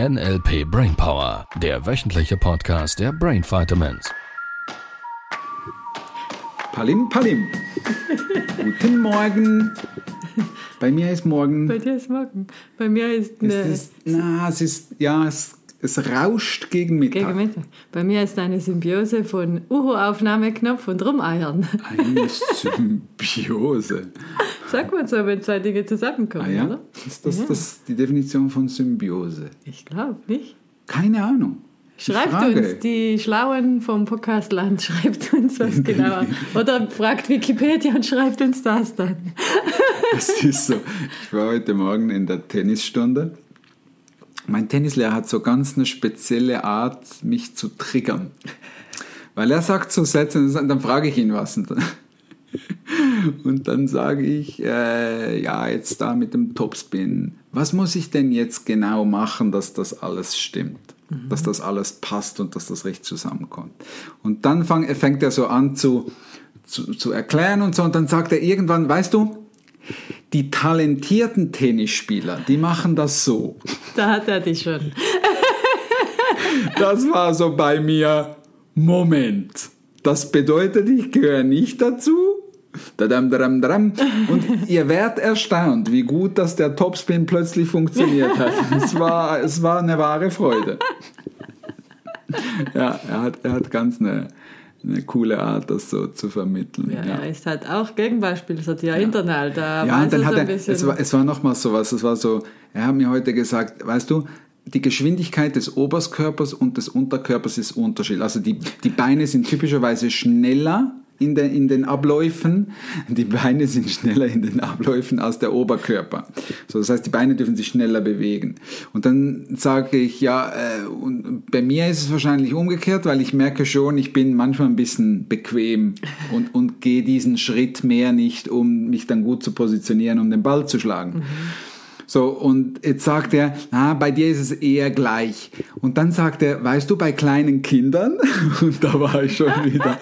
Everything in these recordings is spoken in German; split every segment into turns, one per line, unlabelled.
NLP Brainpower, der wöchentliche Podcast der Brain Vitamins.
Palim, Palim. Guten Morgen. Bei mir ist morgen.
Bei dir ist morgen. Bei mir ist eine.
Es ist, na, es ist, ja, es, es rauscht gegen Mittag.
gegen Mittag. Bei mir ist eine Symbiose von Uhu-Aufnahmeknopf und Rumeiern.
Eine Symbiose.
Sagt man so, wenn zwei Dinge zusammenkommen,
Ah ja?
oder?
Ist das,
Ja.
das die Definition von Symbiose?
Ich glaube nicht.
Keine Ahnung.
Schreibt uns, die Schlauen vom Podcastland, schreibt uns was genauer. Oder fragt Wikipedia und schreibt uns das dann.
Es ist so. Ich war heute Morgen in der Tennisstunde. Mein Tennislehrer hat so ganz eine spezielle Art, mich zu triggern. Weil er sagt so Sätze, und dann frage ich ihn was. Und dann, und dann sage ich, äh, ja, jetzt da mit dem Topspin. Was muss ich denn jetzt genau machen, dass das alles stimmt? Dass das alles passt und dass das recht zusammenkommt. Und dann fang, fängt er so an zu, zu, zu erklären und so. Und dann sagt er irgendwann, weißt du, die talentierten Tennisspieler, die machen das so.
Da hat er dich schon.
Das war so bei mir, Moment. Das bedeutet, ich gehöre nicht dazu. Und ihr werdet erstaunt, wie gut, dass der Topspin plötzlich funktioniert hat. Es war, es war eine wahre Freude. Ja, er hat, er hat ganz eine, eine coole Art, das so zu vermitteln.
Ja,
ja.
Er ist halt auch Gegenbeispiel, das hat ja internal. Da
Ja, und dann hat er, es war, es war nochmal sowas, es war so, er hat mir heute gesagt, weißt du, die Geschwindigkeit des Oberkörpers und des Unterkörpers ist unterschiedlich. Also die, die Beine sind typischerweise schneller in, den in den Abläufen, die Beine sind schneller in den Abläufen als der Oberkörper. So, das heißt, die Beine dürfen sich schneller bewegen. Und dann sage ich, ja, äh, und bei mir ist es wahrscheinlich umgekehrt, weil ich merke schon, ich bin manchmal ein bisschen bequem und, und gehe diesen Schritt mehr nicht, um mich dann gut zu positionieren, um den Ball zu schlagen. So, und jetzt sagt er, na, bei dir ist es eher gleich. Und dann sagt er, weißt du, bei kleinen Kindern, und da war ich schon wieder,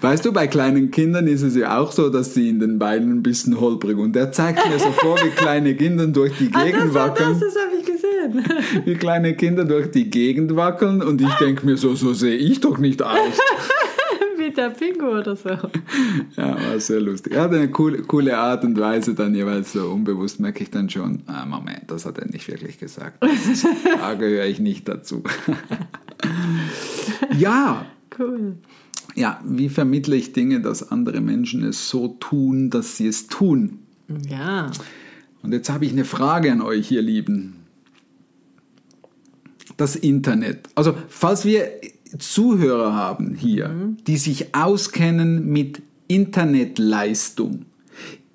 weißt du, bei kleinen Kindern ist es ja auch so, dass sie in den Beinen ein bisschen holprig. Und er zeigt mir so vor, wie kleine Kinder durch die
ah,
Gegend
das, war
wackeln
das, das habe ich gesehen.
wie kleine Kinder durch die Gegend wackeln und ich denke mir so, so sehe ich doch nicht aus.
Der Pingu oder so.
Ja, war sehr lustig. Er hat eine coole, coole Art und Weise dann jeweils so unbewusst merke ich dann schon, ah, Moment, das hat er nicht wirklich gesagt. Da gehöre ich nicht dazu. ja,
Cool.
ja, wie vermittle ich Dinge, dass andere Menschen es so tun, dass sie es tun?
Ja.
Und jetzt habe ich eine Frage an euch, ihr Lieben. Das Internet. Also, falls wir Zuhörer haben hier, die sich auskennen mit Internetleistung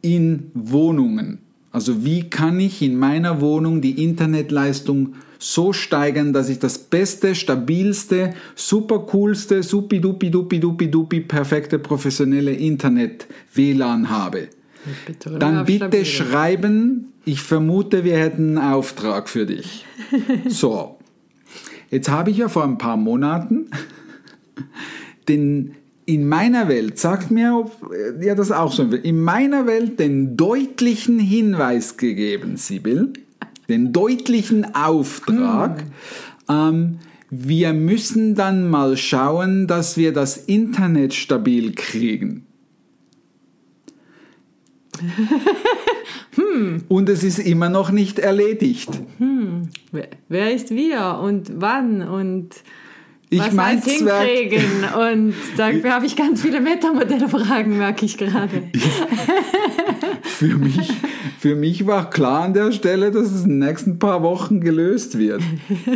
in Wohnungen. Also, wie kann ich in meiner Wohnung die Internetleistung so steigern, dass ich das beste, stabilste, super coolste, supi dupi dupi dupi dupi perfekte professionelle Internet WLAN habe? Dann bitte
stabil.
schreiben. Ich vermute, wir hätten einen Auftrag für dich. So, jetzt habe ich ja vor ein paar Monaten den in meiner Welt, sagt mir, ob ihr das auch so in meiner Welt den deutlichen Hinweis gegeben, Sibyl, den deutlichen Auftrag, ähm, wir müssen dann mal schauen, dass wir das Internet stabil kriegen. Und es ist immer noch nicht erledigt.
Wer, wer ist wir und wann und
Ich
was
Zwerg-
hinkriegen? Und dafür habe ich ganz viele Metamodelle-Fragen, merke ich gerade.
Für mich, für mich war klar an der Stelle, dass es in den nächsten paar Wochen gelöst wird.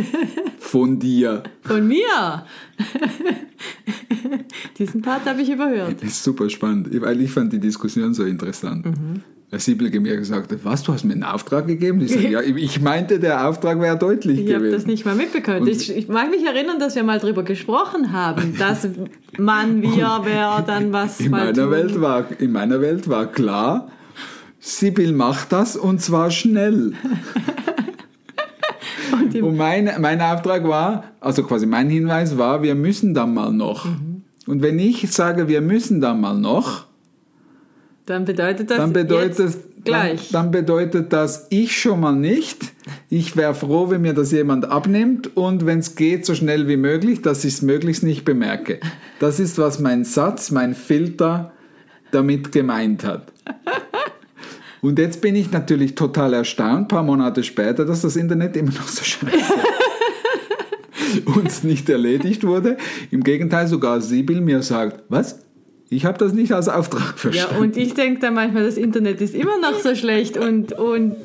Von dir.
Von mir! Diesen Part habe ich überhört.
Das ist super spannend, weil ich fand die Diskussion so interessant. Weil Sibyl mir gesagt hat, was, du hast mir einen Auftrag gegeben? Ich sage, ja, ich meinte, der Auftrag wäre deutlich
Ich habe
gewesen.
das nicht mal mitbekommen. Ich, ich mag mich erinnern, dass wir mal drüber gesprochen haben, dass man, wir, wer dann was
in, meiner
tun.
Welt war, in meiner Welt war klar, Sibyl macht das und zwar schnell.
Und
Und mein, mein Auftrag war, also quasi mein Hinweis war, wir müssen dann mal noch.
Mhm.
Und wenn ich sage, wir müssen dann mal noch,
Dann bedeutet das
dann bedeutet,
jetzt gleich.
Dann, dann bedeutet das ich schon mal nicht, Ich wäre froh, wenn mir das jemand abnimmt und wenn es geht, so schnell wie möglich, dass ich es möglichst nicht bemerke. Das ist, was mein Satz, mein Filter damit gemeint hat. Und jetzt bin ich natürlich total erstaunt, ein paar Monate später, dass das Internet immer noch so scheiße uns nicht erledigt wurde. Im Gegenteil, sogar Sibyl mir sagt, was? Ich habe das nicht als Auftrag verstanden.
Ja, und ich denke da manchmal, das Internet ist immer noch so schlecht und, und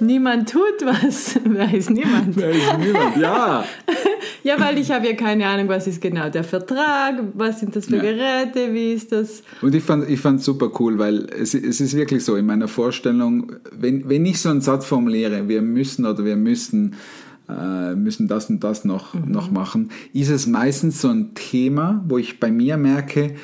niemand tut was. Wer ist niemand?
Wer ist niemand? Ja.
ja, weil ich habe ja keine Ahnung, was ist genau der Vertrag, was sind das für
Ja.
Geräte, wie ist das?
Und ich fand ich fand super cool, weil es, es ist wirklich so in meiner Vorstellung, wenn, wenn ich so einen Satz formuliere, wir müssen oder wir müssen äh, müssen das und das noch, noch machen, ist es meistens so ein Thema, wo ich bei mir merke,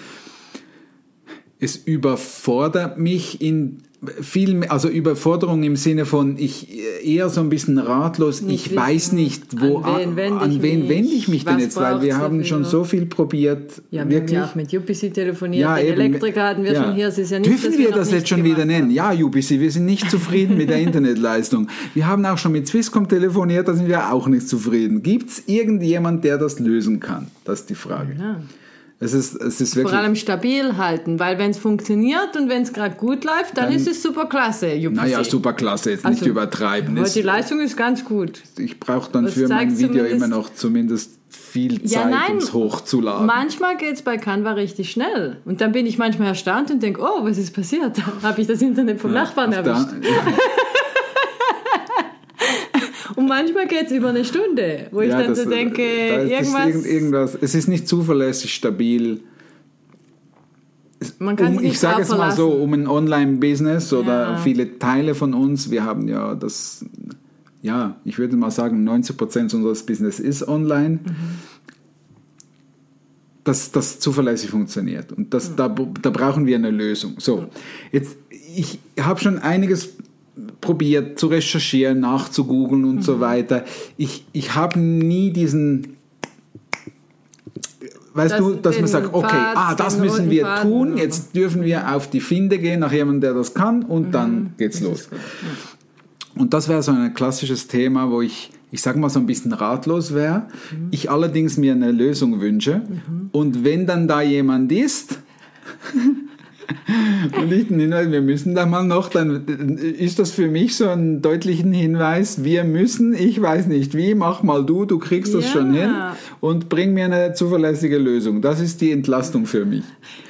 es überfordert mich in viel, mehr- also Überforderung im Sinne von ich eher so ein bisschen ratlos,
Nicht
ich weiß nicht, wo,
an wen wende
an
ich
wen
mich,
wende ich mich denn jetzt, weil wir haben schon so viel probiert,
Ja, wir
wirklich.
haben ja auch mit UPC telefoniert,
Ja,
den
eben.
Elektriker hatten wir
Ja.
schon hier. Es ist ja nicht,
Dürfen wir
noch
das jetzt schon wieder nennen? Ja, UBC, wir sind nicht zufrieden mit der Internetleistung. Wir haben auch schon mit Swisscom telefoniert, da sind wir auch nicht zufrieden. Gibt es irgendjemand, der das lösen kann? Das ist die Frage.
Ja.
Es ist, es ist
Vor
wirklich.
allem stabil halten, weil wenn es funktioniert und wenn es gerade gut läuft, dann, ist es super klasse, UPC.
Naja, super klasse, jetzt nicht
Also,
übertreiben.
Aber die Leistung ist ganz gut.
ich brauche dann
das
für mein Video immer noch zumindest viel
Ja,
Zeit,
nein.
um es hochzuladen.
Manchmal geht es bei Canva richtig schnell. Und dann bin ich manchmal erstaunt und denke, oh, was ist passiert? Habe ich das Internet vom Nachbarn
Auf der-
erwischt? Und manchmal geht es über eine Stunde, wo ich
Ja,
dann
das-
so denke,
da
irgendwas,
irgend- irgendwas. Es ist nicht zuverlässig, stabil.
man kann
um,
nicht
ich sage jetzt mal so, um ein Online-Business oder
Ja.
viele Teile von uns, wir haben ja das, ja, ich würde mal sagen, 90% unseres Business ist online. Dass das zuverlässig funktioniert. Und das, da, da brauchen wir eine Lösung. So, jetzt, ich habe schon einiges probiert zu recherchieren, nachzugoogeln und so weiter. Ich, ich habe nie diesen weißt
Das-
du, dass man sagt, okay,
Pfad,
ah, das müssen wir
Faden,
tun, jetzt dürfen wir auf die Finde gehen nach jemandem, der das kann und dann geht's los. Und das wäre so ein klassisches Thema, wo ich, ich sage mal, so ein bisschen ratlos wäre. Ich allerdings mir eine Lösung wünsche. Und wenn dann da jemand ist, und ich den Hinweis, wir müssen da mal noch, dann ist das für mich so einen deutlichen Hinweis, wir müssen, ich weiß nicht wie, mach mal du, du kriegst das
Ja.
schon hin und bring mir eine zuverlässige Lösung. Das ist die Entlastung für mich.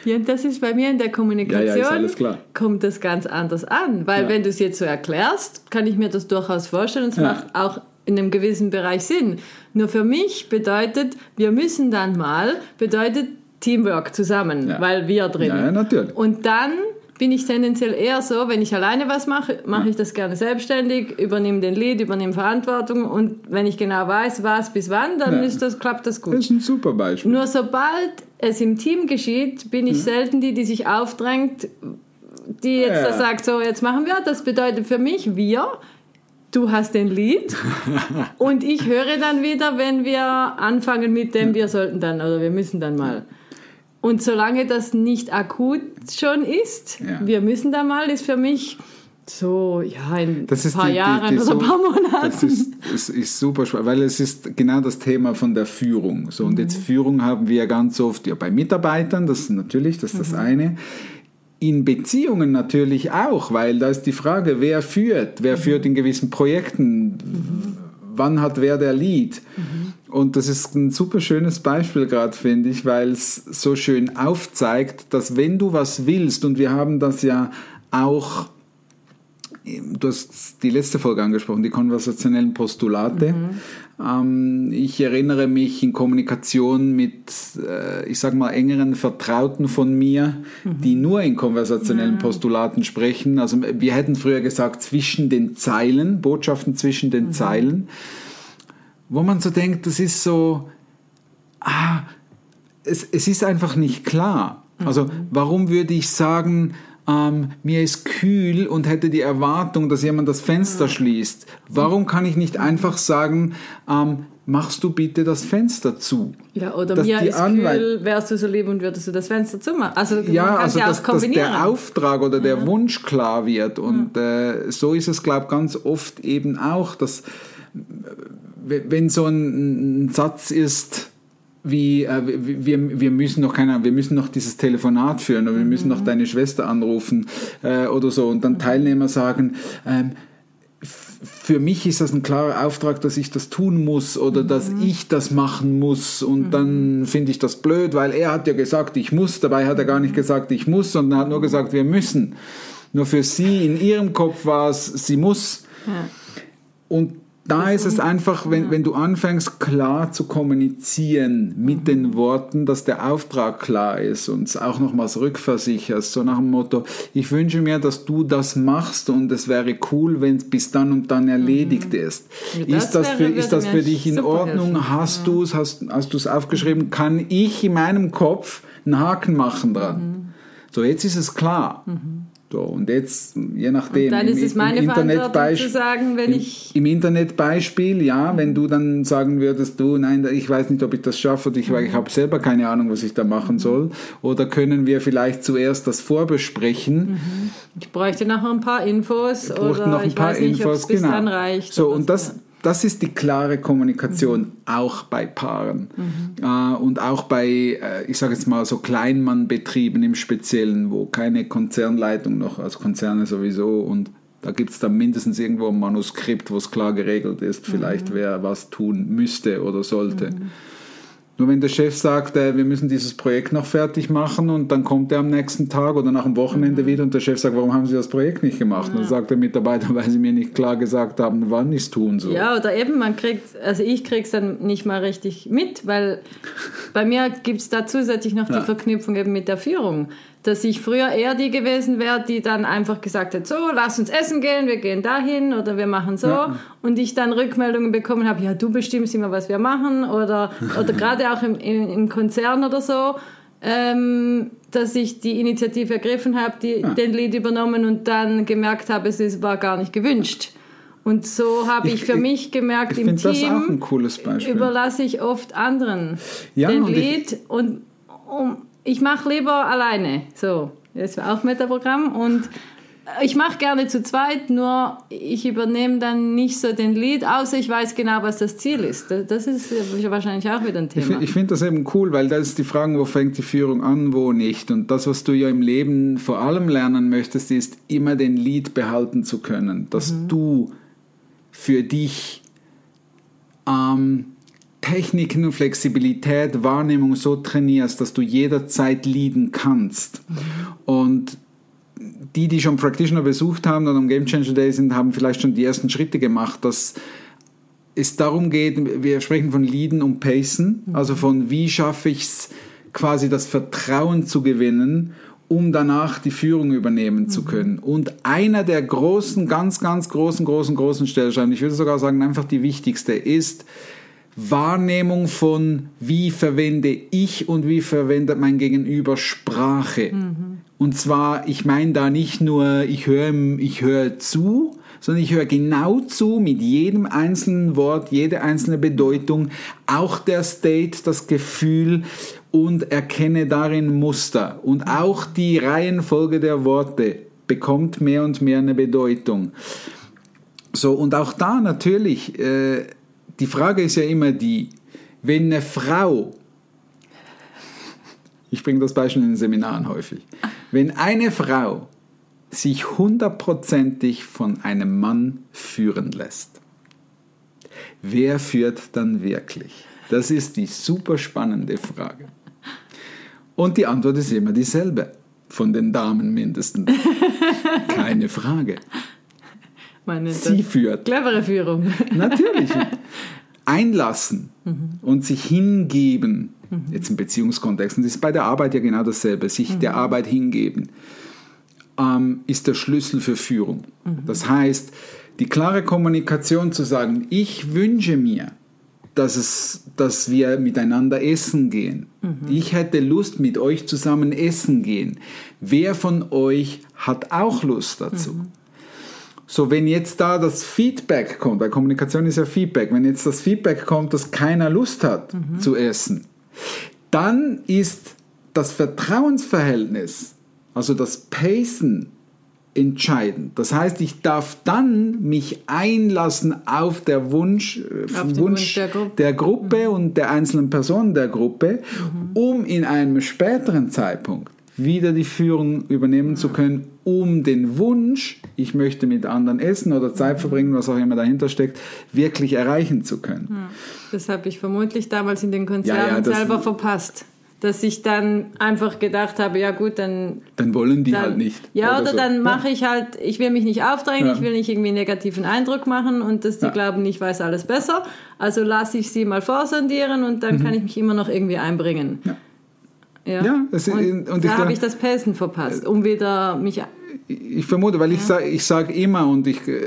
Ja, das ist bei mir in der Kommunikation,
Ja, ja, ist alles klar.
kommt das ganz anders an. Weil wenn du es jetzt so erklärst, kann ich mir das durchaus vorstellen und es macht auch in einem gewissen Bereich Sinn. Nur für mich bedeutet, wir müssen dann mal, bedeutet Teamwork zusammen,
Ja.
weil wir drin.
Ja, ja, natürlich.
Und dann bin ich tendenziell eher so, wenn ich alleine was mache, mache ich das gerne selbstständig, übernehme den Lead, übernehme Verantwortung und wenn ich genau weiß, was bis wann, dann
Ja.
ist das, klappt das gut.
Das ist ein super Beispiel.
Nur sobald es im Team geschieht, bin ich selten die, die sich aufdrängt, die jetzt
Ja.
da sagt, so jetzt machen wir. Das bedeutet für mich, wir, du hast den Lead und ich höre dann wieder, wenn wir anfangen mit dem, wir sollten dann oder wir müssen dann mal. Und solange das nicht akut schon ist,
Ja.
wir müssen da mal, ist für mich so, ja, in
Das
ein paar
die, die,
Jahren
die
oder
so,
ein paar Monaten.
Das ist, es ist super spannend, weil es ist genau das Thema von der Führung. So, und
Mhm.
jetzt Führung haben wir ganz oft ja, bei Mitarbeitern, das ist natürlich, das ist
Mhm.
das eine. In Beziehungen natürlich auch, weil da ist die Frage, wer führt, wer führt in gewissen Projekten, wann hat wer der Lead. Und das ist ein super schönes Beispiel gerade, finde ich, weil es so schön aufzeigt, dass wenn du was willst, und wir haben das ja auch du hast die letzte Folge angesprochen, die konversationellen Postulate. Ähm, ich erinnere mich in Kommunikation mit, äh, ich sag mal, engeren Vertrauten von mir, die nur in konversationellen Postulaten sprechen. Also wir hätten früher gesagt, zwischen den Zeilen, Botschaften zwischen den Zeilen, wo man so denkt, das ist so, ah, es, es ist einfach nicht klar. Also warum würde ich sagen, ähm, mir ist kühl und hätte die Erwartung, dass jemand das Fenster schließt. Warum kann ich nicht einfach sagen, ähm, machst du bitte das Fenster zu?
Ja, oder
Dass
mir ist
Anwei-
kühl, wärst du so lieb und würdest du das Fenster zumachen. Also
Ja, also
ja
dass, dass der Auftrag oder der Wunsch klar wird. Und äh, so ist es, glaube ich, ganz oft eben auch, dass wenn so ein, ein Satz ist, wie äh, wir, wir müssen noch keine Ahnung, wir müssen noch dieses Telefonat führen oder wir müssen noch deine Schwester anrufen äh, oder so. Und dann Teilnehmer sagen, ähm, für mich ist das ein klarer Auftrag, dass ich das tun muss oder dass ich das machen muss. Und dann finde ich das blöd, weil er hat ja gesagt, ich muss, dabei hat er gar nicht gesagt, ich muss, sondern er hat nur gesagt, wir müssen. Nur für sie in ihrem Kopf war es, sie muss. Und da ist es einfach, wenn, wenn du anfängst klar zu kommunizieren mit den Worten, dass der Auftrag klar ist und es auch nochmals rückversicherst, so nach dem Motto, ich wünsche mir, dass du das machst und es wäre cool, wenn es bis dann und dann erledigt ist.
Ja, das
ist das,
wäre-
für, ist das für dich in Ordnung?
helfen.
Hast du es, hast, hast du es aufgeschrieben? Kann ich in meinem Kopf einen Haken machen dran?
Mhm.
So, jetzt ist es klar. So, und jetzt, je nachdem,
Dann ist
im-
es meine
im Internetbeispiel-
sagen, wenn
im,
ich
Im Internetbeispiel, ja, wenn du dann sagen würdest, du, nein, ich weiß nicht, ob ich das schaffe ich,
Mhm.
ich habe selber keine Ahnung, was ich da machen soll. Oder können wir vielleicht zuerst das vorbesprechen?
Ich bräuchte noch ein paar Infos
bräuchten
oder
noch ein
ich
paar
weiß nicht, ob
Infos,
es bis
genau.
dann reicht.
So, und das, das ist die klare Kommunikation auch bei Paaren. Äh, und auch bei, äh, ich sage jetzt mal so Kleinmannbetrieben im Speziellen, wo keine Konzernleitung noch, als Konzerne sowieso und da gibt es dann mindestens irgendwo ein Manuskript, wo es klar geregelt ist, vielleicht wer was tun müsste oder sollte. Nur wenn der Chef sagt, äh, wir müssen dieses Projekt noch fertig machen und dann kommt er am nächsten Tag oder nach dem Wochenende
Mhm.
wieder und der Chef sagt, warum haben Sie das Projekt nicht gemacht? Und dann sagt der Mitarbeiter, weil Sie mir nicht klar gesagt haben, wann ich es tun soll.
Ja, oder eben, man kriegt, also ich krieg's dann nicht mal richtig mit, weil bei mir gibt's da zusätzlich noch die
Ja.
Verknüpfung eben mit der Führung. Dass ich früher eher die gewesen wäre, die dann einfach gesagt hat, so, lass uns essen gehen, wir gehen dahin oder wir machen so.
Ja.
Und ich dann Rückmeldungen bekommen habe, ja, du bestimmst immer, was wir machen oder, oder gerade auch im, im, im Konzern oder so. Ähm, dass ich die Initiative ergriffen habe, die, den Lead übernommen und dann gemerkt habe, es ist, war gar nicht gewünscht. Und so habe ich,
Ich-
für
ich-
mich gemerkt,
ich
im
finde das
Team überlasse ich oft anderen
Ja,
den
und ich-
Lead und um, ich mache lieber alleine. So, das war auch Metaprogramm und ich mache gerne zu zweit, nur ich übernehme dann nicht so den Lead, außer ich weiß genau, was das Ziel ist. Das- ist wahrscheinlich auch wieder ein
Ich,
Thema.
fi- ich finde das eben cool, weil da ist die Frage, wo fängt die Führung an, wo nicht. Und das, was du ja im Leben vor allem lernen möchtest, ist immer den Lead behalten zu können. Dass du für dich ähm, Techniken und Flexibilität, Wahrnehmung so trainierst, dass du jederzeit leaden kannst. Und die, die schon Practitioner besucht haben und am Game Changer Day sind, haben vielleicht schon die ersten Schritte gemacht, dass es darum geht, wir sprechen von Leaden und Pacen, also von wie schaffe ich es, quasi das Vertrauen zu gewinnen, um danach die Führung übernehmen zu können. Und einer der großen, ganz, ganz großen, großen, großen Stellschrauben, ich würde sogar sagen, einfach die wichtigste, ist Wahrnehmung von, wie verwende ich und wie verwendet mein Gegenüber Sprache. Und zwar, ich meine da nicht nur, ich höre ich höre zu, sondern ich höre genau zu mit jedem einzelnen Wort, jede einzelne Bedeutung, auch der State, das Gefühl und erkenne darin Muster. Und auch die Reihenfolge der Worte bekommt mehr und mehr eine Bedeutung. So, und auch da natürlich, äh, die Frage ist ja immer die, wenn eine Frau, ich bringe das Beispiel in den Seminaren häufig, wenn eine Frau sich hundertprozentig von einem Mann führen lässt, wer führt dann wirklich? Das ist die super spannende Frage. Und die Antwort ist immer dieselbe, von den Damen mindestens. Keine Frage.
Meine
Sie führt.
clevere Führung.
Natürlich. Einlassen und sich hingeben, jetzt im Beziehungskontext, und das ist bei der Arbeit ja genau dasselbe, sich der Arbeit hingeben, ähm, ist der Schlüssel für Führung. Das heißt, die klare Kommunikation zu sagen, ich wünsche mir, dass, es, dass wir miteinander essen gehen. Ich hätte Lust, mit euch zusammen essen gehen. Wer von euch hat auch Lust dazu? So, wenn jetzt da das Feedback kommt, weil Kommunikation ist ja Feedback, wenn jetzt das Feedback kommt, dass keiner Lust hat zu essen, dann ist das Vertrauensverhältnis, also das Pacen, entscheidend. Das heißt, ich darf dann mich einlassen auf der Wunsch, äh,
Auf den
Wunsch
Wunsch der Gruppe.
der Gruppe und der einzelnen Personen der Gruppe, um in einem späteren Zeitpunkt wieder die Führung übernehmen zu können, um den Wunsch, ich möchte mit anderen essen oder Zeit verbringen, was auch immer dahinter steckt, wirklich erreichen zu können.
Das habe ich vermutlich damals in den
Ja,
Konzernen
ja, das-
selber verpasst. Dass ich dann einfach gedacht habe, ja gut, dann
Dann wollen die
dann,
halt nicht.
Ja, oder,
so.
dann mache ich halt, ich will mich nicht aufdrängen,
Ja.
ich will nicht irgendwie einen negativen Eindruck machen und dass die
Ja.
glauben, ich weiß alles besser. Also lasse ich sie mal vorsondieren und dann kann ich mich immer noch irgendwie einbringen.
Mhm. Ja.
Ja,
Ja, es-
und,
und
da habe ich das Pacen verpasst, um wieder mich.
Ich vermute, weil ich sage ich sag immer und ich, äh,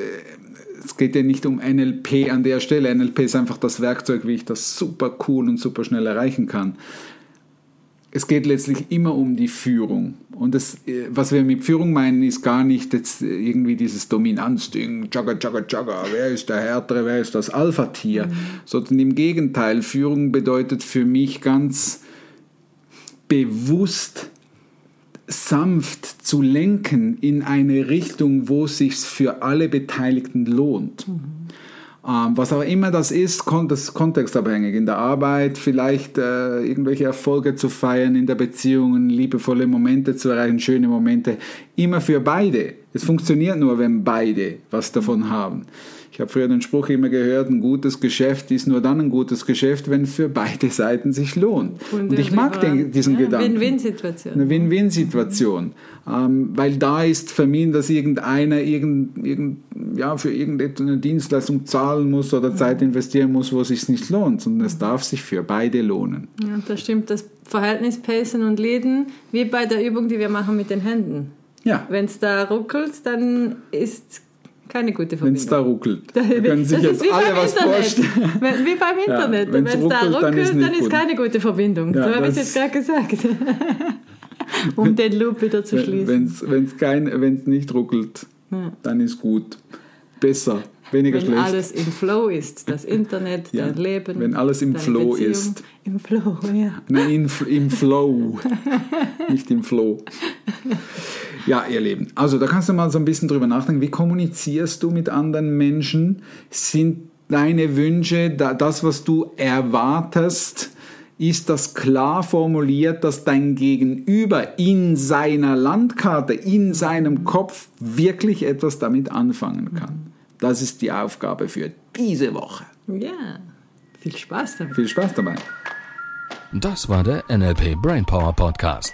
es geht ja nicht um NLP an der Stelle. NLP ist einfach das Werkzeug, wie ich das super cool und super schnell erreichen kann. Es geht letztlich immer um die Führung. Und das, äh, was wir mit Führung meinen, ist gar nicht jetzt irgendwie dieses Dominanzding, Jagger, Jagger, Jagger, wer ist der Härtere, wer ist das Alpha-Tier, sondern im Gegenteil, Führung bedeutet für mich ganz bewusst sanft zu lenken in eine Richtung, wo es sich für alle Beteiligten lohnt. Ähm, was auch immer das ist, das ist kontextabhängig. In der Arbeit vielleicht äh, irgendwelche Erfolge zu feiern, in der Beziehung liebevolle Momente zu erreichen, schöne Momente. Immer für beide. Es funktioniert nur, wenn beide was davon haben. Ich habe früher den Spruch immer gehört, ein gutes Geschäft ist nur dann ein gutes Geschäft, wenn es für beide Seiten sich lohnt. Und ich mag den, diesen
ja,
Gedanken.
Win-Win-Situation.
Eine Win-Win-Situation. Ähm, weil da ist vermieden, dass irgendeiner irgend, irgend, ja, für irgendeine Dienstleistung zahlen muss oder Zeit investieren muss, wo es sich nicht lohnt, sondern es darf sich für beide lohnen.
Ja, das stimmt. Das Verhältnis Pacen und Leaden, wie bei der Übung, die wir machen mit den Händen.
Ja,
Wenn es da ruckelt, dann ist keine gute
wenn es
Verbindung.
da ruckelt. Da können sich jetzt alle was
Internet.
vorstellen.
Wenn- Wie beim Internet.
wenn's
Wenn es da
ruckelt, dann ist
dann ist, keine gute Verbindung.
Ja,
so habe ich jetzt gerade gesagt. um den Loop wieder zu schließen.
Wenn es kein, wenn's nicht ruckelt, dann ist gut. Besser, weniger
Wenn
schlecht.
alles im Flow ist, das Internet,
Ja,
dein Leben.
wenn alles im Flow
Beziehung.
ist.
Im Flow, ja.
Nein, in, im Flow. Nicht im Flow. Ja, ihr Lieben. Also, da kannst du mal so ein bisschen drüber nachdenken. Wie kommunizierst du mit anderen Menschen? Sind deine Wünsche, da- das, was du erwartest, ist das klar formuliert, dass dein Gegenüber in seiner Landkarte, in seinem Kopf wirklich etwas damit anfangen kann? Das ist die Aufgabe für diese Woche.
Ja. Viel Spaß damit.
Viel Spaß dabei.
Das war der NLP Brainpower Podcast.